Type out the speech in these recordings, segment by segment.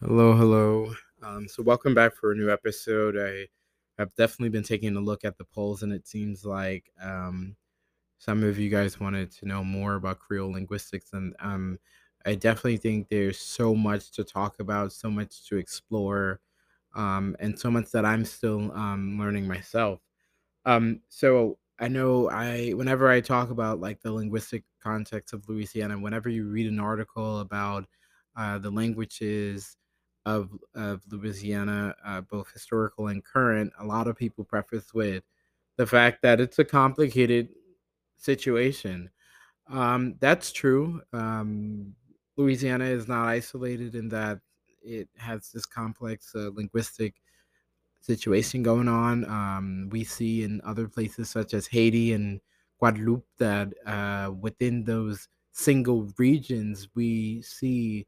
Hello, hello. Um, so welcome back for a new episode. I have definitely been taking a look at the polls, and it seems like um, some of you guys wanted to know more about Creole linguistics, and um, I definitely think there's so much to talk about, so much to explore, um, and so much that I'm still um, learning myself. Um, so I know I whenever I talk about like the linguistic context of Louisiana, whenever you read an article about uh, the languages of of Louisiana, uh, both historical and current, a lot of people preface with the fact that it's a complicated situation. Um, that's true. Um, Louisiana is not isolated in that it has this complex uh, linguistic situation going on. Um, we see in other places such as Haiti and Guadeloupe that uh, within those single regions, we see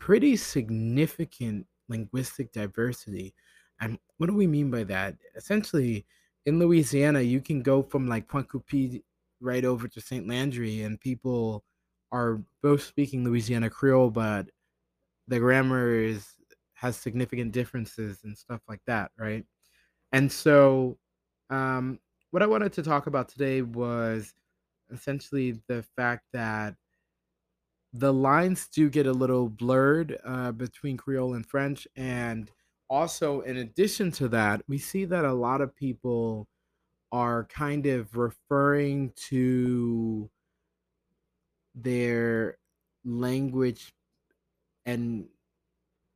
pretty significant linguistic diversity. And what do we mean by that? Essentially, in Louisiana, you can go from like Pointe Coupee right over to St. Landry, and people are both speaking Louisiana Creole, but the grammar is has significant differences and stuff like that, right? And so, um, what I wanted to talk about today was essentially the fact that the lines do get a little blurred uh, between Creole and French. And also, in addition to that, we see that a lot of people are kind of referring to their language and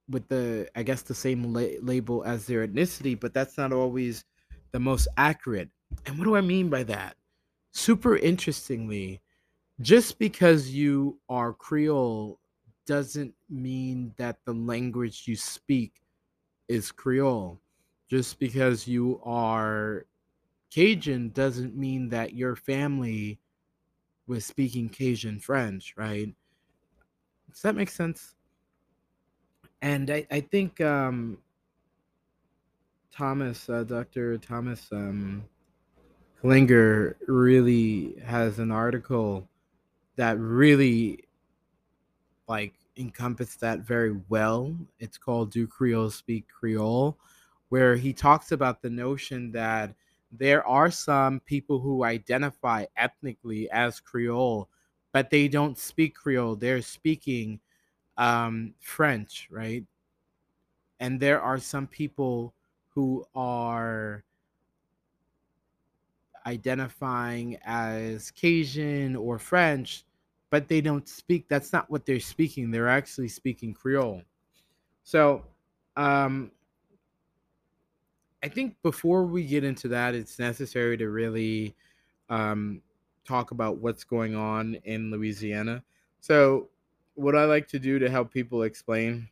with the I guess the same la- label as their ethnicity, but that's not always the most accurate. And what do I mean by that? Super interestingly, just because you are Creole doesn't mean that the language you speak is Creole. Just because you are Cajun doesn't mean that your family was speaking Cajun French, right? Does that make sense? And I, I think um, Thomas, uh, Dr. Thomas um, Klinger, really has an article that really like encompassed that very well. It's called Do Creoles Speak Creole, where he talks about the notion that there are some people who identify ethnically as Creole, but they don't speak Creole. They're speaking um, French, right? And there are some people who are identifying as Cajun or French, but they don't speak. That's not what they're speaking. They're actually speaking Creole. So, um, I think before we get into that, it's necessary to really um, talk about what's going on in Louisiana. So, what I like to do to help people explain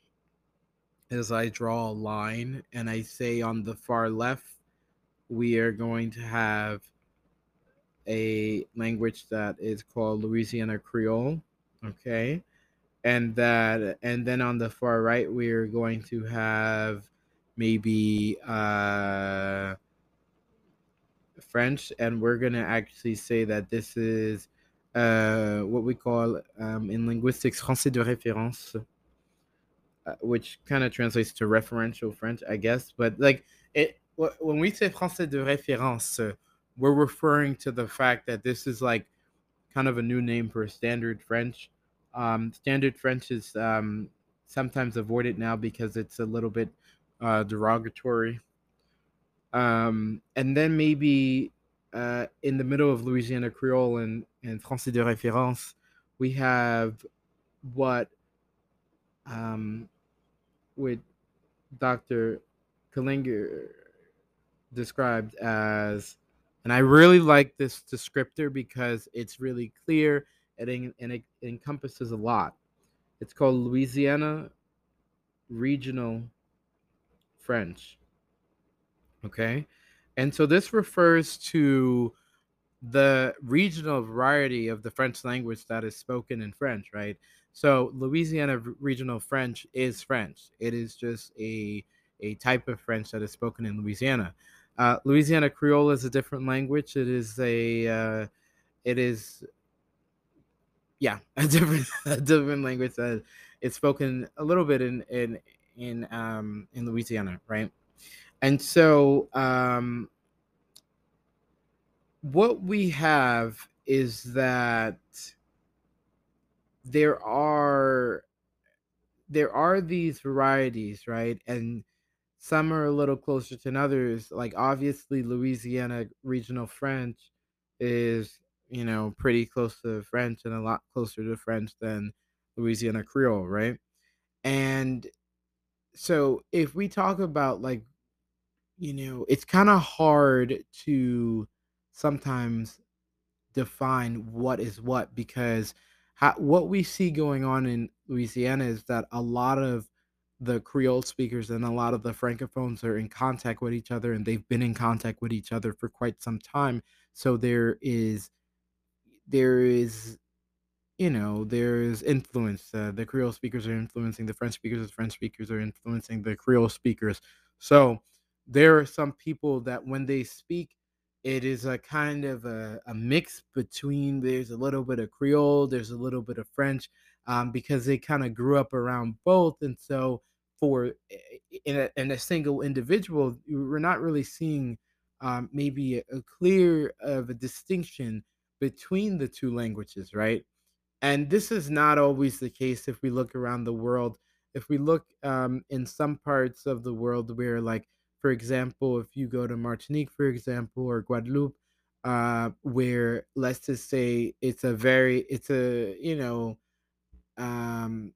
is I draw a line and I say on the far left, we are going to have a language that is called Louisiana Creole. Okay. And that, and then on the far right, we're going to have maybe uh, French, and we're going to actually say that this is uh, what we call um, in linguistics français de référence, uh, which kind of translates to referential French, I guess. But like it, when we say français de référence, we're referring to the fact that this is like kind of a new name for standard French. Um, standard French is um, sometimes avoided now because it's a little bit uh, derogatory. Um, and then maybe uh, in the middle of Louisiana Creole and, and Français de référence, we have what um, with Dr. Klinger described as and I really like this descriptor because it's really clear and, and it encompasses a lot. It's called Louisiana Regional French. Okay. And so this refers to the regional variety of the French language that is spoken in French, right? So Louisiana Regional French is French. It is just a a type of French that is spoken in Louisiana. Uh, Louisiana Creole is a different language. It is a, uh, it is, yeah, a different, a different language that it's spoken a little bit in in in um in Louisiana, right? And so um what we have is that there are there are these varieties, right? And some are a little closer than others. Like obviously Louisiana regional French is, you know, pretty close to French and a lot closer to French than Louisiana Creole, right? And so if we talk about like, you know, it's kind of hard to sometimes define what is what because how, what we see going on in Louisiana is that a lot of the Creole speakers and a lot of the francophones are in contact with each other and they've been in contact with each other for quite some time so there is there is you know there's influence uh, the Creole speakers are influencing the French speakers the French speakers are influencing the Creole speakers so there are some people that when they speak it is a kind of a, a mix between there's a little bit of Creole, there's a little bit of French, um, because they kind of grew up around both. And so for in a, in a single individual, we're not really seeing um, maybe a, a clear of a distinction between the two languages, right? And this is not always the case if we look around the world. If we look um, in some parts of the world where like for example, if you go to Martinique, for example, or Guadeloupe, uh, where let's just say it's a very, it's a, you know, um,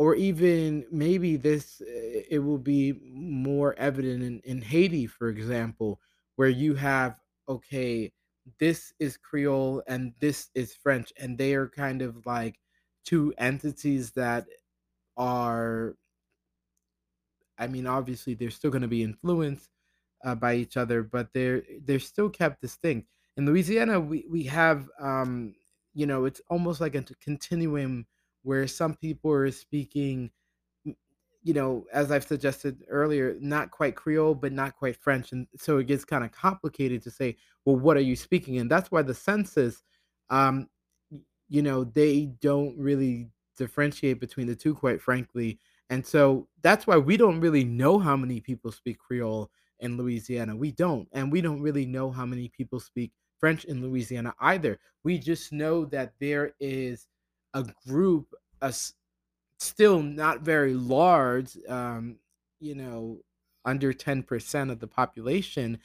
or even maybe this, uh, it will be more evident in, in Haiti, for example, where you have, okay, this is Creole and this is French, and they are kind of like two entities that are I mean, obviously they're still going to be influenced uh, by each other, but they're they're still kept distinct. In Louisiana, we we have um, you know it's almost like a continuum where some people are speaking you know, as I've suggested earlier, not quite Creole, but not quite French. And so it gets kind of complicated to say, well, what are you speaking? And that's why the census, um, you know, they don't really differentiate between the two, quite frankly. And so that's why we don't really know how many people speak Creole in Louisiana. We don't. And we don't really know how many people speak French in Louisiana either. We just know that there is a group, a, still not very large, um, you know, under 10% of the population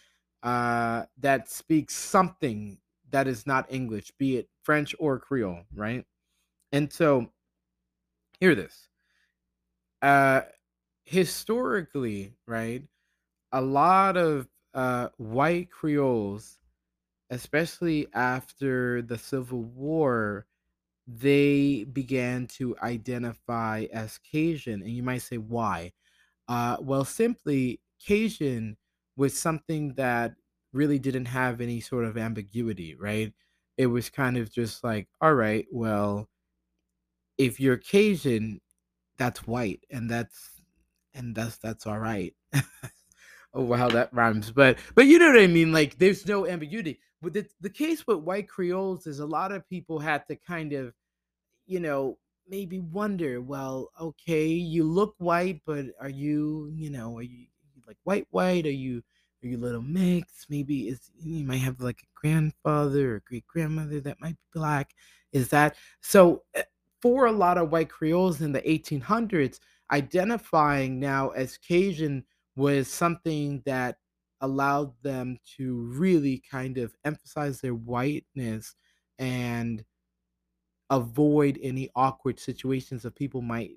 uh, that speaks something that is not English, be it French or Creole, right? And so, hear this uh historically, right, a lot of uh white Creoles, especially after the Civil War, they began to identify as Cajun. And you might say, why? Uh, well, simply, Cajun was something that really didn't have any sort of ambiguity, right? It was kind of just like, all right, well, if you're Cajun, that's white and that's and that's that's all right oh how that rhymes but but you know what i mean like there's no ambiguity. But the, the case with white creoles is a lot of people had to kind of you know maybe wonder well okay you look white but are you you know are you like white white? Are you are you little mixed? Maybe is you might have like a grandfather or great grandmother that might be black. Is that so eh, for a lot of white Creoles in the 1800s, identifying now as Cajun was something that allowed them to really kind of emphasize their whiteness and avoid any awkward situations of people might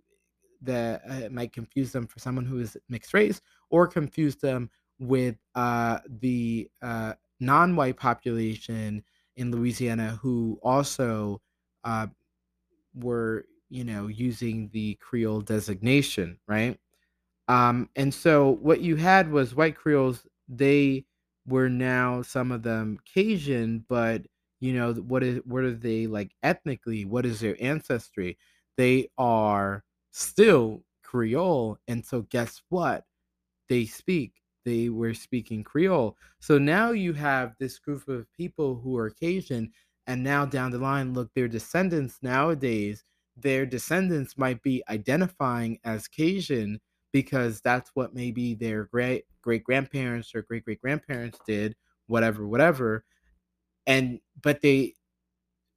that uh, might confuse them for someone who is mixed race or confuse them with uh, the uh, non-white population in Louisiana who also uh, were, you know, using the Creole designation, right? Um, and so what you had was white Creoles, they were now some of them Cajun, but you know, what is what are they like ethnically? What is their ancestry? They are still Creole. And so guess what? They speak. They were speaking Creole. So now you have this group of people who are Cajun and now down the line look their descendants nowadays their descendants might be identifying as Cajun because that's what maybe their great great grandparents or great great grandparents did, whatever, whatever. And but they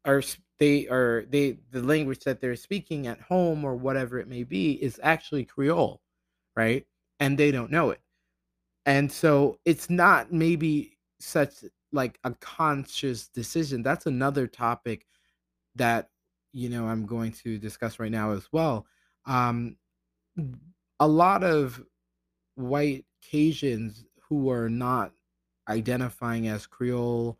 are they are they the language that they're speaking at home or whatever it may be is actually Creole, right? And they don't know it. And so it's not maybe such like a conscious decision. That's another topic that you know I'm going to discuss right now as well. Um, a lot of white Cajuns who are not identifying as Creole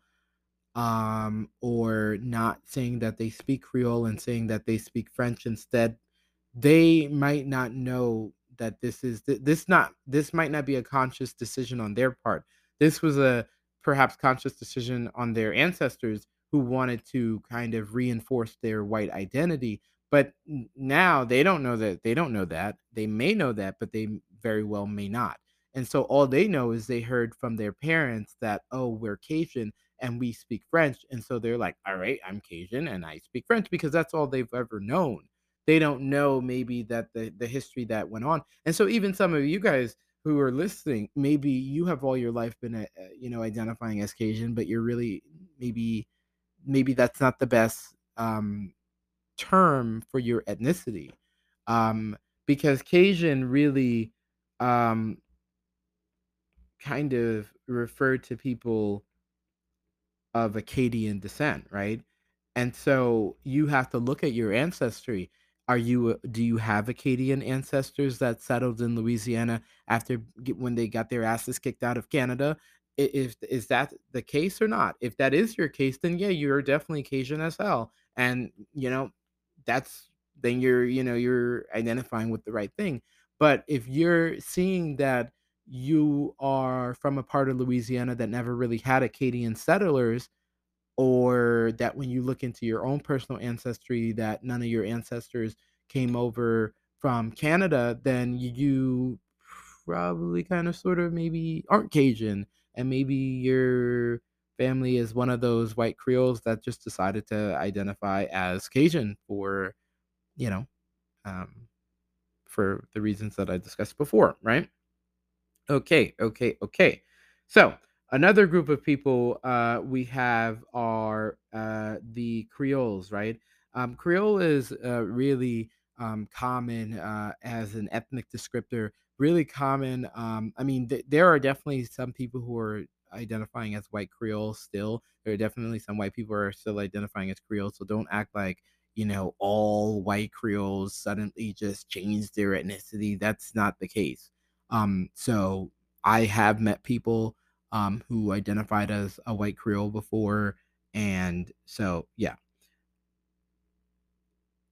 um, or not saying that they speak Creole and saying that they speak French instead, they might not know that this is this not this might not be a conscious decision on their part. This was a perhaps conscious decision on their ancestors who wanted to kind of reinforce their white identity. But now they don't know that they don't know that. They may know that, but they very well may not. And so all they know is they heard from their parents that, oh, we're Cajun and we speak French. And so they're like, all right, I'm Cajun and I speak French because that's all they've ever known. They don't know maybe that the, the history that went on. And so even some of you guys who are listening, maybe you have all your life been, uh, uh, you know, identifying as Cajun, but you're really maybe, maybe that's not the best um, term for your ethnicity. Um, because Cajun really um, kind of referred to people of Acadian descent, right? And so you have to look at your ancestry. Are you do you have Acadian ancestors that settled in Louisiana after when they got their asses kicked out of Canada? If is that the case or not? If that is your case, then yeah, you're definitely Cajun as hell. And you know, that's then you're, you know, you're identifying with the right thing. But if you're seeing that you are from a part of Louisiana that never really had Acadian settlers, or that when you look into your own personal ancestry that none of your ancestors came over from Canada, then you probably kind of sort of maybe aren't Cajun and maybe your family is one of those white Creoles that just decided to identify as Cajun for, you know, um, for the reasons that I discussed before, right? Okay, okay, okay. So another group of people uh, we have are uh, the Creoles, right? Um, Creole is uh, really um, common uh, as an ethnic descriptor. Really common. Um, I mean, th- there are definitely some people who are identifying as white Creole still. There are definitely some white people are still identifying as Creole. So don't act like you know all white Creoles suddenly just changed their ethnicity. That's not the case um, so I have met people um, who identified as a white Creole before, and so yeah.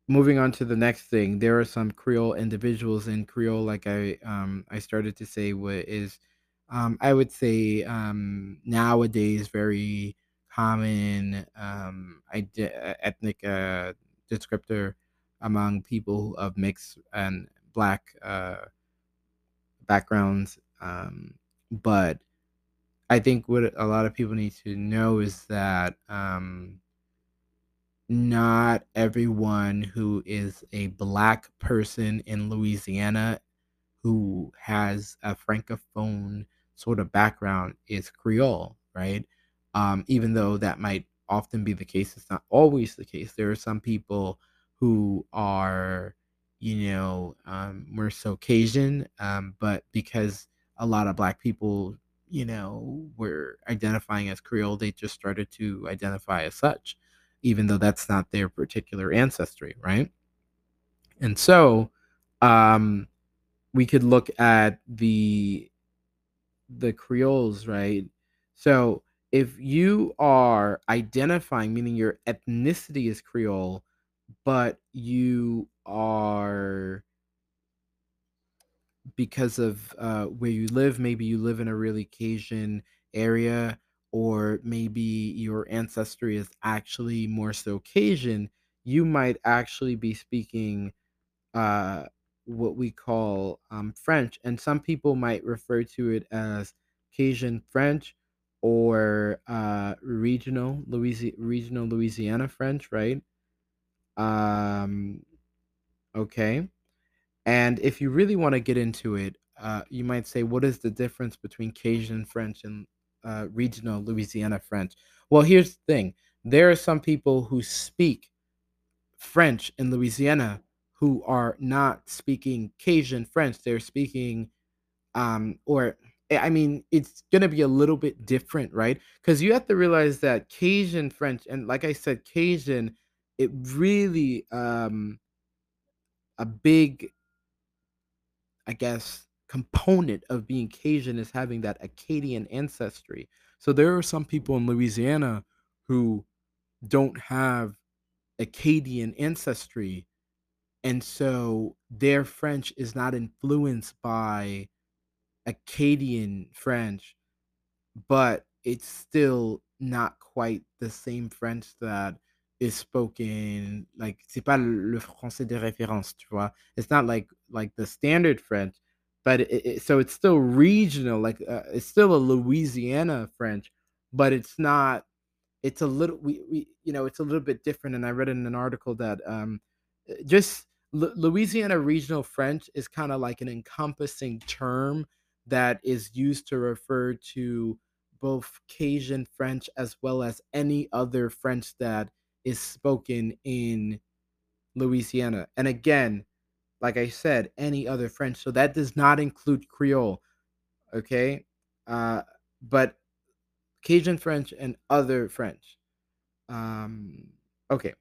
Moving on to the next thing, there are some Creole individuals in Creole, like I um, I started to say, what is um, I would say um, nowadays very common um, ide- uh, ethnic uh, descriptor among people of mixed and black uh, backgrounds. Um, but I think what a lot of people need to know is that um, not everyone who is a black person in Louisiana who has a francophone sort of background is Creole, right? Um, even though that might often be the case, it's not always the case. There are some people who are, you know, um, more so Cajun, um, but because a lot of black people, you know, were identifying as Creole, they just started to identify as such, even though that's not their particular ancestry, right? And so, um, we could look at the the Creoles, right? So if you are identifying, meaning your ethnicity is Creole, but you are because of uh, where you live, maybe you live in a really Cajun area, or maybe your ancestry is actually more so Cajun, you might actually be speaking uh, what we call um, French, and some people might refer to it as Cajun French or uh, regional Louisi- regional Louisiana French, right? Um, Okay. And if you really want to get into it, uh, you might say, what is the difference between Cajun French and uh, regional Louisiana French? Well, here's the thing there are some people who speak French in Louisiana who are not speaking Cajun French. They're speaking, um, or eh, I mean, it's going to be a little bit different, right? Because you have to realize that Cajun French, and like I said, Cajun, it really, um, a big I guess, component of being Cajun is having that Acadian ancestry. So there are some people in Louisiana who don't have Acadian ancestry, and so their French is not influenced by Acadian French, but it's still not quite the same French that is spoken like c'est pas le français de référence, tu vois? It's not like like the standard French, but it, it so it's still regional, like uh, it's still a Louisiana French, but it's not it's a little we, we you know it's a little bit different and i read in an article that um uh, just Lu- louisiana regional french is kind of like an encompassing term that is used to refer to both cajun french as well as any other french that is spoken in louisiana. And again like i said any other french so that does not include creole okay? Uh but cajun french and other french. Um, okay.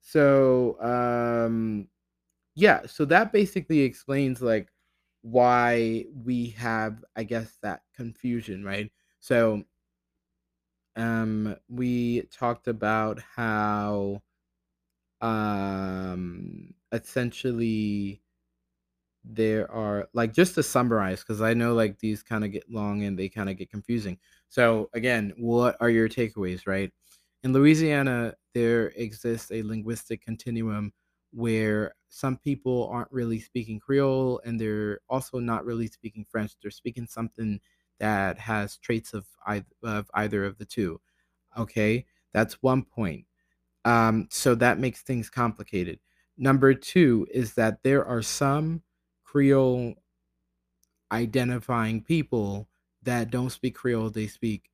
So, um, yeah, so that basically explains like why we have, I guess, that confusion, right? So, um, we talked about how, um, essentially there are like just to summarize because I know like these kind of get long and they kind of get confusing. So again, what are your takeaways, right? In Louisiana, there exists a linguistic continuum where some people aren't really speaking Creole and they're also not really speaking French. They're speaking something that has traits of either, of either of the two. Okay, that's one point. Um, so that makes things complicated. Number two is that there are some Creole identifying people that don't speak Creole, they speak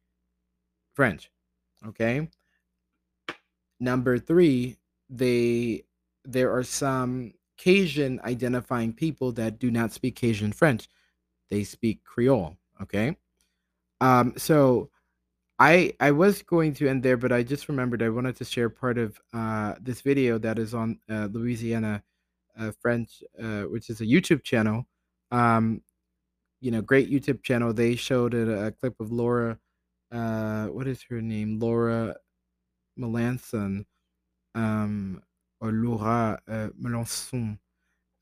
French. Okay. Number three, they there are some Cajun identifying people that do not speak Cajun French. They speak Creole. Okay. Um, so I I was going to end there, but I just remembered I wanted to share part of uh, this video that is on uh, Louisiana uh, French, uh, which is a YouTube channel. Um, you know, great YouTube channel. They showed a, a clip of Laura. Uh, what is her name? Laura Melançon, um, or Laura uh, Melançon,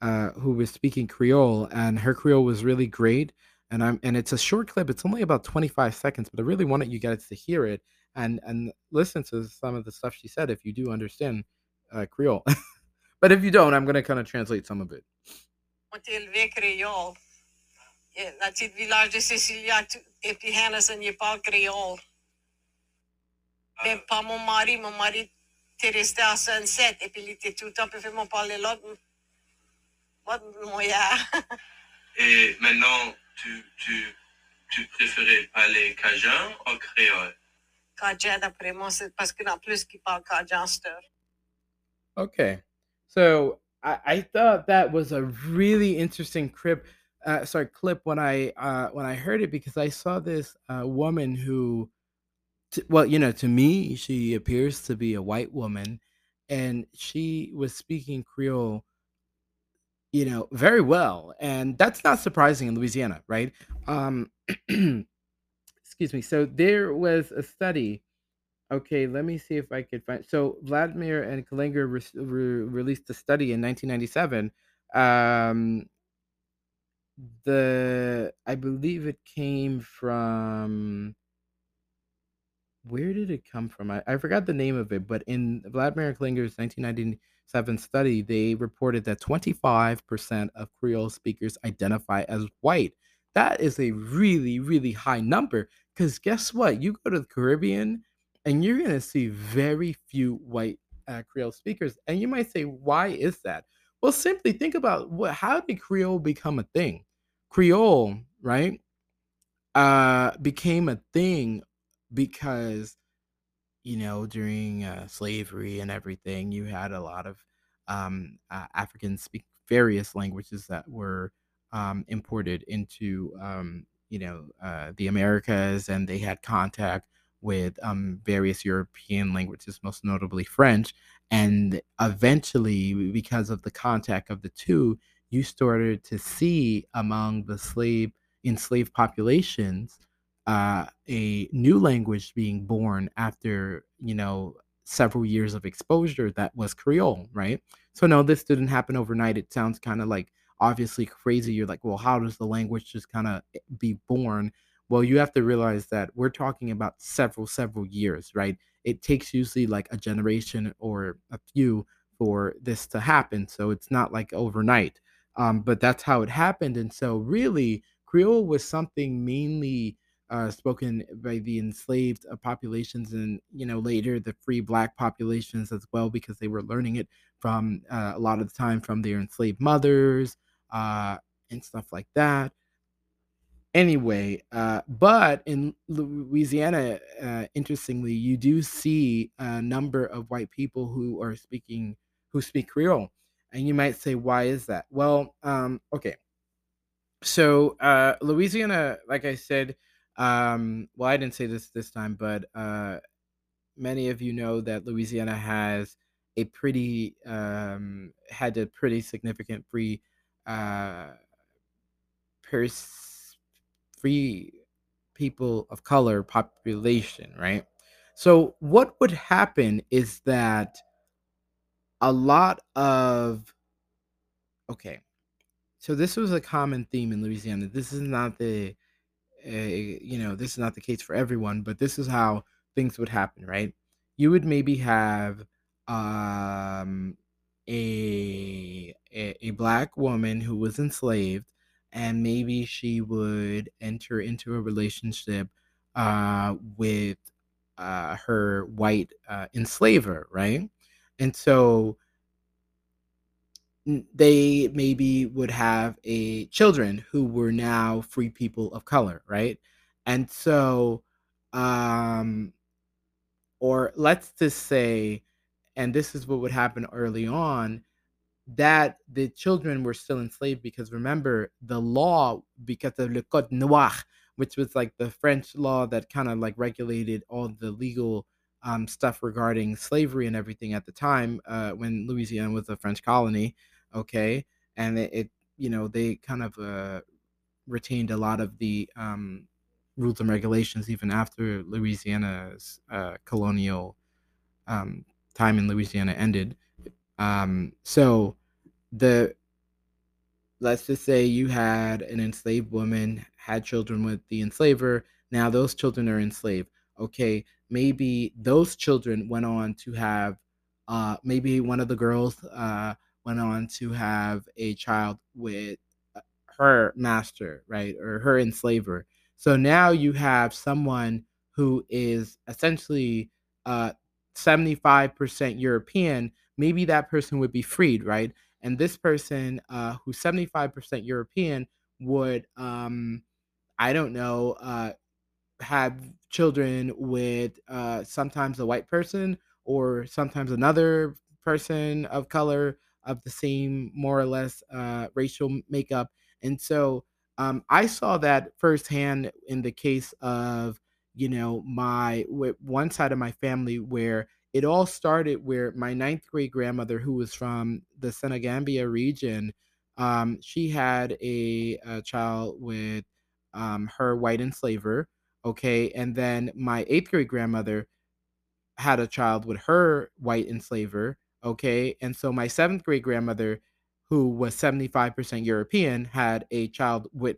uh, who was speaking Creole, and her Creole was really great. And I'm and it's a short clip. It's only about 25 seconds, but I really wanted you guys to hear it and and listen to some of the stuff she said if you do understand uh, Creole. but if you don't, I'm gonna kind of translate some of it. ont élevé créole. Et La petite village de Cécilia, et puis Hennison, il parle créole. Mais pas mon mari, mon mari était resté à Sunset, et puis il était tout le temps, puis fait parler l'autre, l'autre moyen. Et maintenant, tu, tu, tu préférais parler cajun ou créole? Cajun, d'après moi, c'est parce qu'il y en a plus qui parlent Cajun. Okay. So I, I thought that was a really interesting clip. Uh, sorry, clip when I uh, when I heard it because I saw this uh, woman who, t- well, you know, to me she appears to be a white woman, and she was speaking Creole, you know, very well, and that's not surprising in Louisiana, right? Um, excuse me. So there was a study Okay, let me see if I could find. So Vladman and Klinger re- re- released a study in 1997. Um, the I believe it came from. Where did it come from? I, I forgot the name of it, but in Vladman Klinger's 1997 study, they reported that 25% of Creole speakers identify as white. That is a really, really high number. Because guess what? You go to the Caribbean and you're going to see very few white uh, Creole speakers. And you might say, why is that? Well, simply think about what how did Creole become a thing? Creole, right? Uh became a thing because you know, during uh, slavery and everything, you had a lot of um, uh, Africans speak various languages that were um, imported into, um, you know, uh, the Americas, and they had contact with um, various European languages, most notably French. And eventually, because of the contact of the two, you started to see among the slave enslaved populations uh, a new language being born after you know several years of exposure that was Creole, right? So no, this didn't happen overnight. It sounds kind of like obviously crazy. You're like, well, how does the language just kind of be born? Well, you have to realize that we're talking about several, several years, right? It takes usually like a generation or a few for this to happen. So it's not like overnight. Um, but that's how it happened. And so really, Creole was something mainly uh, spoken by the enslaved uh, populations and you know later the free black populations as well because they were learning it from uh, a lot of the time from their enslaved mothers uh, and stuff like that. Anyway uh, but in louisiana uh, interestingly you do see a number of white people who are speaking who speak creole and you might say why is that? Well um, okay. So louisiana like i said um, well, I didn't say this this time, but uh, many of you know that Louisiana has a pretty um, had a pretty significant free uh, pers- free people of color population, right? So what would happen is that a lot of okay, so this was a common theme in Louisiana. This is not the you know, this is not the case for everyone, but this is how things would happen, right? You would maybe have um, a, a a black woman who was enslaved, and maybe she would enter into a relationship uh, with uh, her white uh, enslaver, right? And so they maybe would have a children who were now free people of color, right? And so, um, or let's just say, and this is what would happen early on, that the children were still enslaved because remember the law because of le code noir which was like the french law that kind of like regulated all the legal um, stuff regarding slavery and everything at the time uh, when louisiana was a french colony okay and it, it you know they kind of uh, retained a lot of the um, rules and regulations even after louisiana's uh, colonial um, time in louisiana ended. Um, so the let's just say you had an enslaved woman had children with the enslaver now those children are enslaved. Okay maybe those children went on to have uh, maybe one of the girls uh, went on to have a child with uh, her master, right, or her enslaver. So now you have someone who is essentially uh, 75% European. Maybe that person would be freed, right? And this person uh, who's 75% European would, um, I don't know, uh, have children with uh, sometimes a white person or sometimes another person of color of the same more or less uh, racial makeup. And so um, I saw that firsthand in the case of, you know, my one side of my family where it all started where my ninth grade grandmother, who was from the Senegambia region, um, she had a, a child with um, her white enslaver. Okay. And then my eighth grade grandmother had a child with her white enslaver. Okay. And so my seventh grade grandmother, who was 75% European, had a child with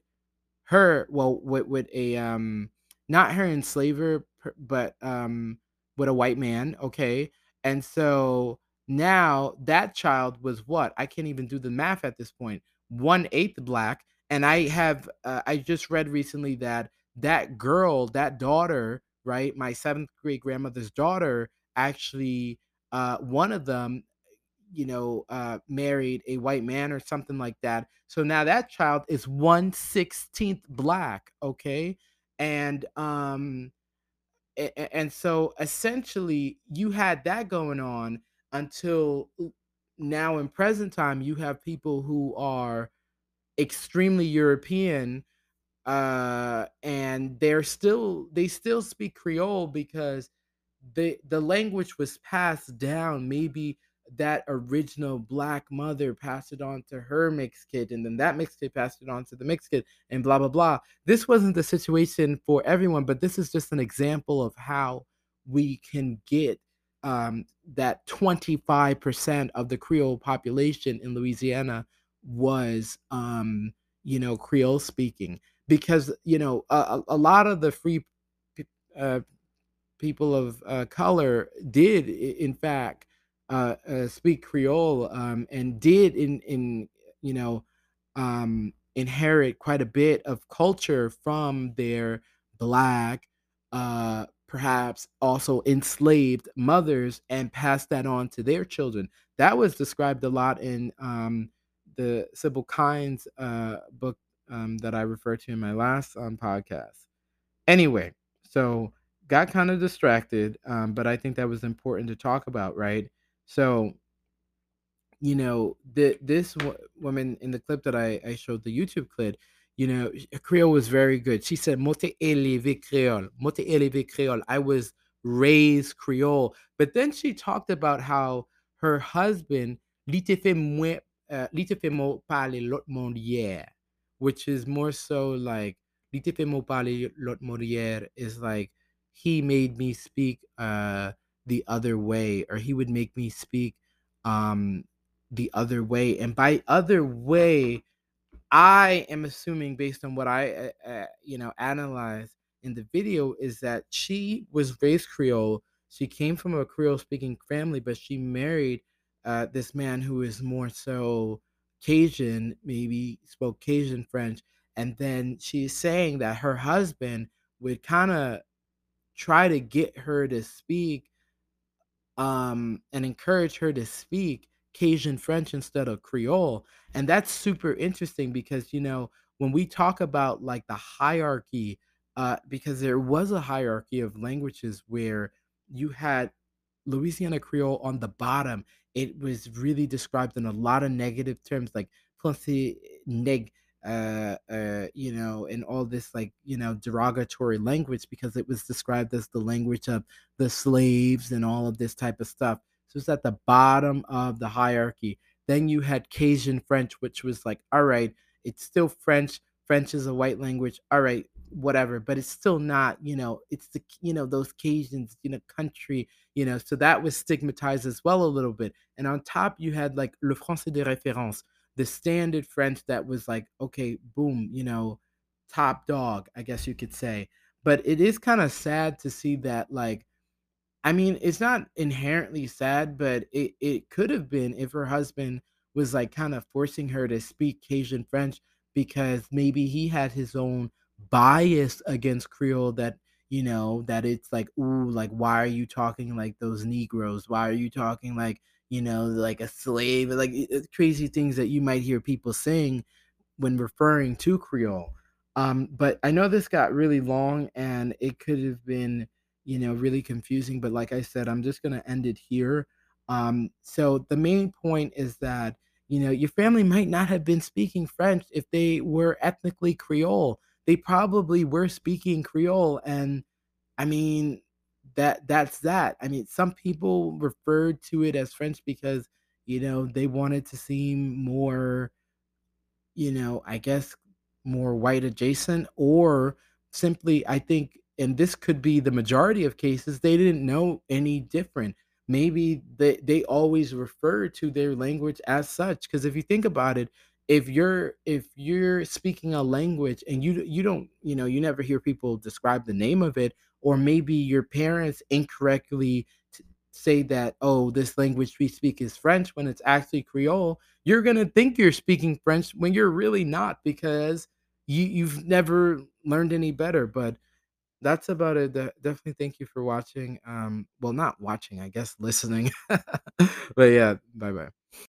her, well, with, with a, um, not her enslaver, but, um, with a white man. Okay. And so now that child was what? I can't even do the math at this point. One eighth black. And I have, uh, I just read recently that that girl, that daughter, right? My seventh grade grandmother's daughter actually uh, one of them you know, uh, married a white man or something like that. So now that child is one sixteenth black, okay, and um, and so essentially you had that going on until now in present time you have people who are extremely European uh and they're still they still speak creole because the the language was passed down. Maybe that original black mother passed it on to her mixed kid and then that mixed kid passed it on to the mixed kid and blah blah blah. This wasn't the situation for everyone but this is just an example of how we can get um, that 25% of the creole population in louisiana was um, you know creole speaking. Because you know a, a lot of the free uh, people of uh, color did in fact uh, uh, speak creole um, and did in in you know um, inherit quite a bit of culture from their black uh, perhaps also enslaved mothers and passed that on to their children that was described a lot in um, the Sybil Kein's uh, book um, that I referred to in my last um, podcast. Anyway, so got kind of distracted, um, but I think that was important to talk about, right? So, you know, the, this w- woman in the clip that I, I showed, the YouTube clip, you know, Creole was very good. She said, Mote élevé Creole, Mote élevé Creole. I was raised Creole. But then she talked about how her husband, l'ite fait moins, l'ite fait mo parler l'autre monde hier which is more so like Lot Morier is like he made me speak uh the other way or he would make me speak um the other way and by other way I am assuming based on what I uh, uh, you know analyze in the video is that she was raised Creole she came from a Creole speaking family but she married uh, this man who is more so Cajun, maybe spoke Cajun French, and then she's saying that her husband would kind of try to get her to speak um and encourage her to speak Cajun French instead of Creole. And that's super interesting because you know, when we talk about like the hierarchy uh because there was a hierarchy of languages where you had Louisiana Creole on the bottom, it was really described in a lot of negative terms like "pussy neg," uh, uh, you know, and all this like you know derogatory language because it was described as the language of the slaves and all of this type of stuff. So it's at the bottom of the hierarchy. Then you had Cajun French, which was like, all right, it's still French. French is a white language. All right, whatever, but it's still not, you know, it's the, you know, those Cajuns, you know, country, you know, so that was stigmatized as well a little bit. And on top, you had like le français de référence, the standard French that was like, okay, boom, you know, top dog, I guess you could say. But it is kind of sad to see that, like, I mean, it's not inherently sad, but it, it could have been if her husband was like kind of forcing her to speak Cajun French because maybe he had his own bias against Creole that you know that it's like ooh like why are you talking like those Negroes? Why are you talking like you know like a slave? Like crazy things that you might hear people saying when referring to Creole. Um, but I know this got really long and it could have been you know really confusing. But like I said, I'm just gonna end it here. Um, so the main point is that you know your family might not have been speaking French if they were ethnically Creole they probably were speaking Creole and I mean that that's that. I mean some people referred to it as French because you know they wanted to seem more you know, I guess more white adjacent or simply I think and this could be the majority of cases they didn't know any different. Maybe they they always refer to their language as such because if you think about it, if you're if you're speaking a language and you you don't you know you never hear people describe the name of it or maybe your parents incorrectly t- say that oh this language we speak is french when it's actually creole you're going to think you're speaking french when you're really not because you you've never learned any better but that's about it De- definitely thank you for watching um well not watching i guess listening but yeah bye bye